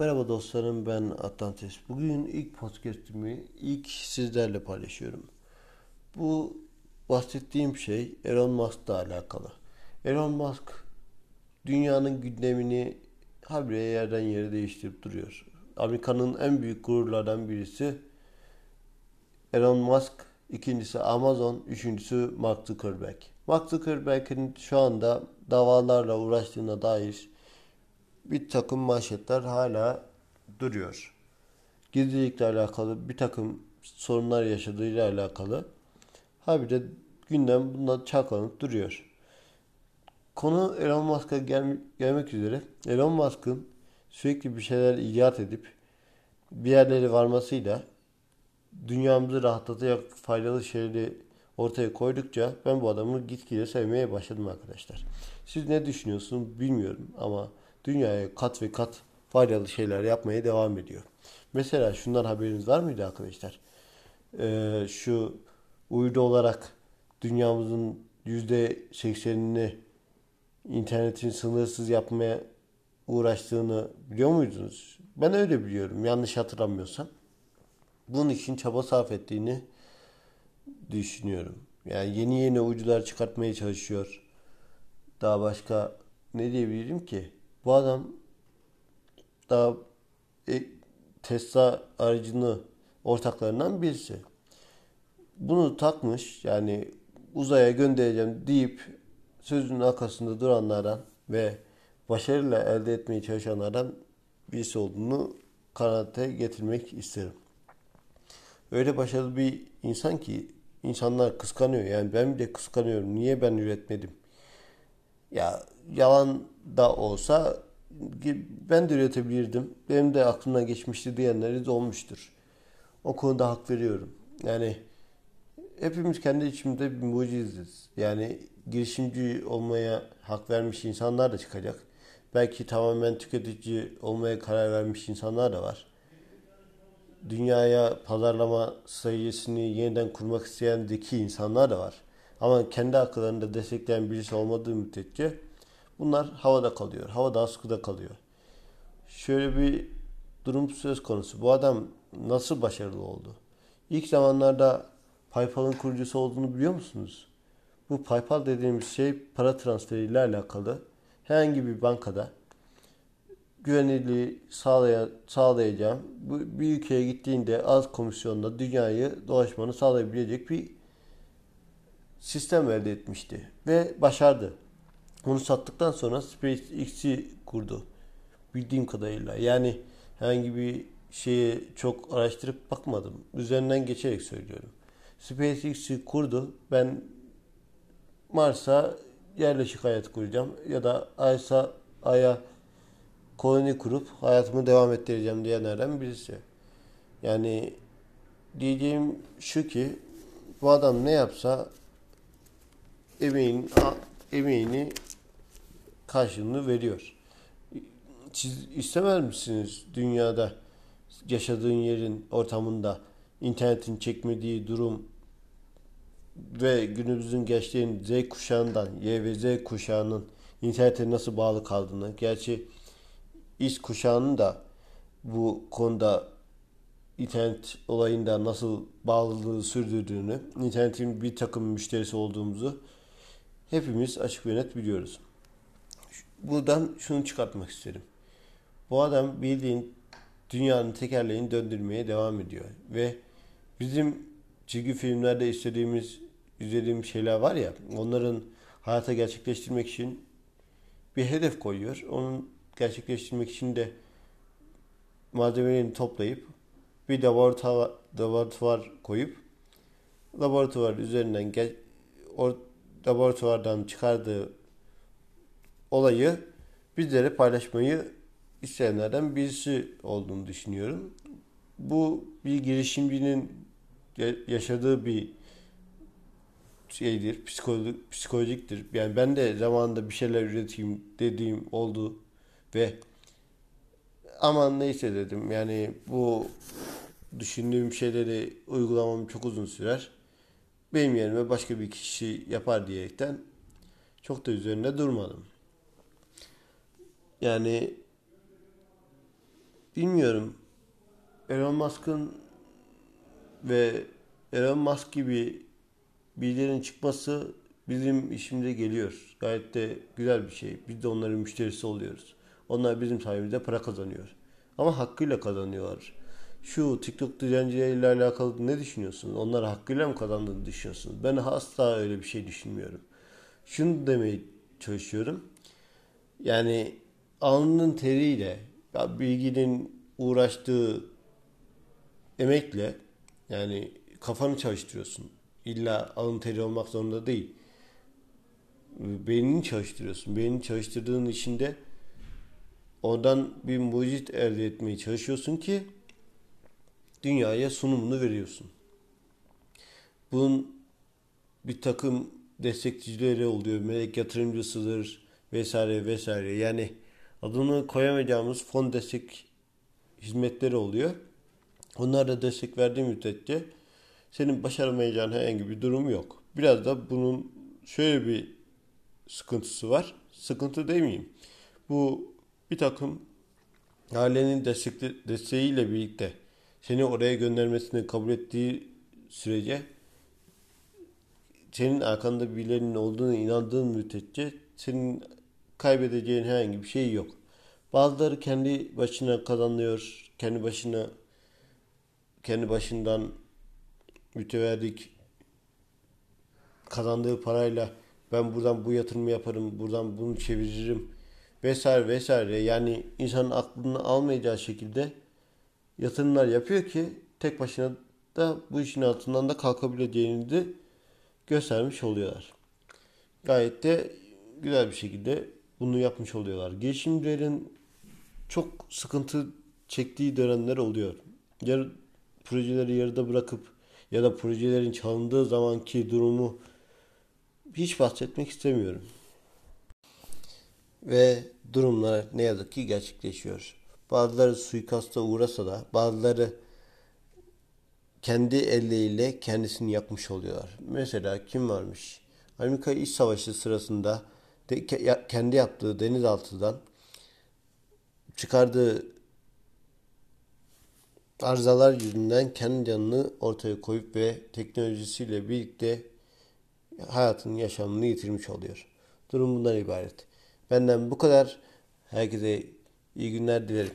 Merhaba dostlarım ben Atlantis. Bugün ilk podcastimi ilk sizlerle paylaşıyorum. Bu bahsettiğim şey Elon Musk'la alakalı. Elon Musk dünyanın gündemini habire yerden yere değiştirip duruyor. Amerika'nın en büyük gururlardan birisi Elon Musk, ikincisi Amazon, üçüncüsü Mark Zuckerberg. Mark Zuckerberg'in şu anda davalarla uğraştığına dair bir takım manşetler hala duruyor. Gizlilikle alakalı bir takım sorunlar yaşadığıyla alakalı habire gündem bundan çalkalanıp duruyor. Konu Elon Musk'a gel gelmek üzere Elon Musk'ın sürekli bir şeyler icat edip bir yerlere varmasıyla dünyamızı rahatlatacak faydalı şeyleri ortaya koydukça ben bu adamı gitgide sevmeye başladım arkadaşlar. Siz ne düşünüyorsunuz bilmiyorum ama dünyaya kat ve kat faydalı şeyler yapmaya devam ediyor. Mesela şundan haberiniz var mıydı arkadaşlar? Ee, şu uydu olarak dünyamızın %80'ini internetin sınırsız yapmaya uğraştığını biliyor muydunuz? Ben öyle biliyorum yanlış hatırlamıyorsam. Bunun için çaba sarf ettiğini düşünüyorum. Yani yeni yeni uydular çıkartmaya çalışıyor. Daha başka ne diyebilirim ki? Bu adam daha e, Tesla aracını ortaklarından birisi. Bunu takmış yani uzaya göndereceğim deyip sözünün arkasında duranlardan ve başarıyla elde etmeye çalışanlardan birisi olduğunu kanaate getirmek isterim. Öyle başarılı bir insan ki insanlar kıskanıyor. Yani ben bile kıskanıyorum. Niye ben üretmedim? Ya yalan da olsa ben de üretebilirdim. Benim de aklımdan geçmişti diyenleri de olmuştur. O konuda hak veriyorum. Yani hepimiz kendi içimde bir muciziz. Yani girişimci olmaya hak vermiş insanlar da çıkacak. Belki tamamen tüketici olmaya karar vermiş insanlar da var. Dünyaya pazarlama sayısını yeniden kurmak isteyen zeki insanlar da var. Ama kendi akıllarında destekleyen birisi olmadığı müddetçe bunlar havada kalıyor. Havada askıda kalıyor. Şöyle bir durum söz konusu. Bu adam nasıl başarılı oldu? İlk zamanlarda PayPal'ın kurucusu olduğunu biliyor musunuz? Bu PayPal dediğimiz şey para transferi ile alakalı. Herhangi bir bankada güvenilirliği sağlaya, sağlayacağım. Bu bir ülkeye gittiğinde az komisyonla dünyayı dolaşmanı sağlayabilecek bir sistem elde etmişti ve başardı. Onu sattıktan sonra SpaceX'i kurdu. Bildiğim kadarıyla. Yani herhangi bir şeye çok araştırıp bakmadım. Üzerinden geçerek söylüyorum. SpaceX'i kurdu. Ben Mars'a yerleşik hayat kuracağım. Ya da Ay'a, Ay'a koloni kurup hayatımı devam ettireceğim diyenlerden birisi. Yani diyeceğim şu ki bu adam ne yapsa emeğin, emeğini karşılığını veriyor. Siz istemez misiniz dünyada yaşadığın yerin ortamında internetin çekmediği durum ve günümüzün gençlerin Z kuşağından Y ve Z kuşağının internete nasıl bağlı kaldığını gerçi X kuşağının da bu konuda internet olayında nasıl bağlılığı sürdürdüğünü, internetin bir takım müşterisi olduğumuzu hepimiz açık ve net biliyoruz. Buradan şunu çıkartmak isterim. Bu adam bildiğin dünyanın tekerleğini döndürmeye devam ediyor. Ve bizim çizgi filmlerde istediğimiz, izlediğimiz şeyler var ya, onların hayata gerçekleştirmek için bir hedef koyuyor. Onun gerçekleştirmek için de malzemelerini toplayıp bir laboratuvar, laboratuvar koyup laboratuvar üzerinden gel, or, laboratuvardan çıkardığı olayı bizlere paylaşmayı isteyenlerden birisi olduğunu düşünüyorum. Bu bir girişimcinin yaşadığı bir şeydir, psikolojik, psikolojiktir. Yani ben de zamanında bir şeyler üreteyim dediğim oldu ve aman neyse dedim. Yani bu düşündüğüm şeyleri uygulamam çok uzun sürer. Benim yerime başka bir kişi yapar diyerekten çok da üzerinde durmadım. Yani bilmiyorum. Elon Musk'ın ve Elon Musk gibi birilerinin çıkması bizim işimize geliyor. Gayet de güzel bir şey. Biz de onların müşterisi oluyoruz. Onlar bizim sayemizde para kazanıyor. Ama hakkıyla kazanıyorlar. Şu TikTok dilencileriyle alakalı ne düşünüyorsunuz? Onlar hakkıyla mı kazandığını düşünüyorsunuz? Ben asla öyle bir şey düşünmüyorum. Şunu demeye çalışıyorum. Yani alnının teriyle, bilginin uğraştığı emekle yani kafanı çalıştırıyorsun. İlla alın teri olmak zorunda değil. Beynini çalıştırıyorsun. Beynini çalıştırdığın içinde oradan bir mucit elde etmeye çalışıyorsun ki dünyaya sunumunu veriyorsun. Bunun bir takım destekçileri oluyor. Melek yatırımcısıdır vesaire vesaire. Yani adını koyamayacağımız fon destek hizmetleri oluyor. Onlar da destek verdiği müddetçe senin başaramayacağın herhangi bir durum yok. Biraz da bunun şöyle bir sıkıntısı var. Sıkıntı demeyeyim. Bu bir takım ailenin destekli, desteğiyle birlikte seni oraya göndermesini kabul ettiği sürece senin arkanda birilerinin olduğunu inandığın müddetçe senin kaybedeceğin herhangi bir şey yok. Bazıları kendi başına kazanıyor, kendi başına kendi başından müteverrik kazandığı parayla ben buradan bu yatırımı yaparım, buradan bunu çeviririm vesaire vesaire. Yani insanın aklını almayacağı şekilde yatırımlar yapıyor ki tek başına da bu işin altından da kalkabileceğini de göstermiş oluyorlar. Gayet de güzel bir şekilde bunu yapmış oluyorlar. Girişimcilerin çok sıkıntı çektiği dönemler oluyor. Yar, projeleri yarıda bırakıp ya da projelerin çalındığı zamanki durumu hiç bahsetmek istemiyorum. Ve durumlar ne yazık ki gerçekleşiyor. Bazıları suikasta uğrasa da bazıları kendi elleriyle kendisini yapmış oluyorlar. Mesela kim varmış? Amerika İç Savaşı sırasında de, kendi yaptığı denizaltıdan çıkardığı arızalar yüzünden kendi canını ortaya koyup ve teknolojisiyle birlikte hayatının yaşamını yitirmiş oluyor. Durum bundan ibaret. Benden bu kadar. Herkese iyi günler dilerim.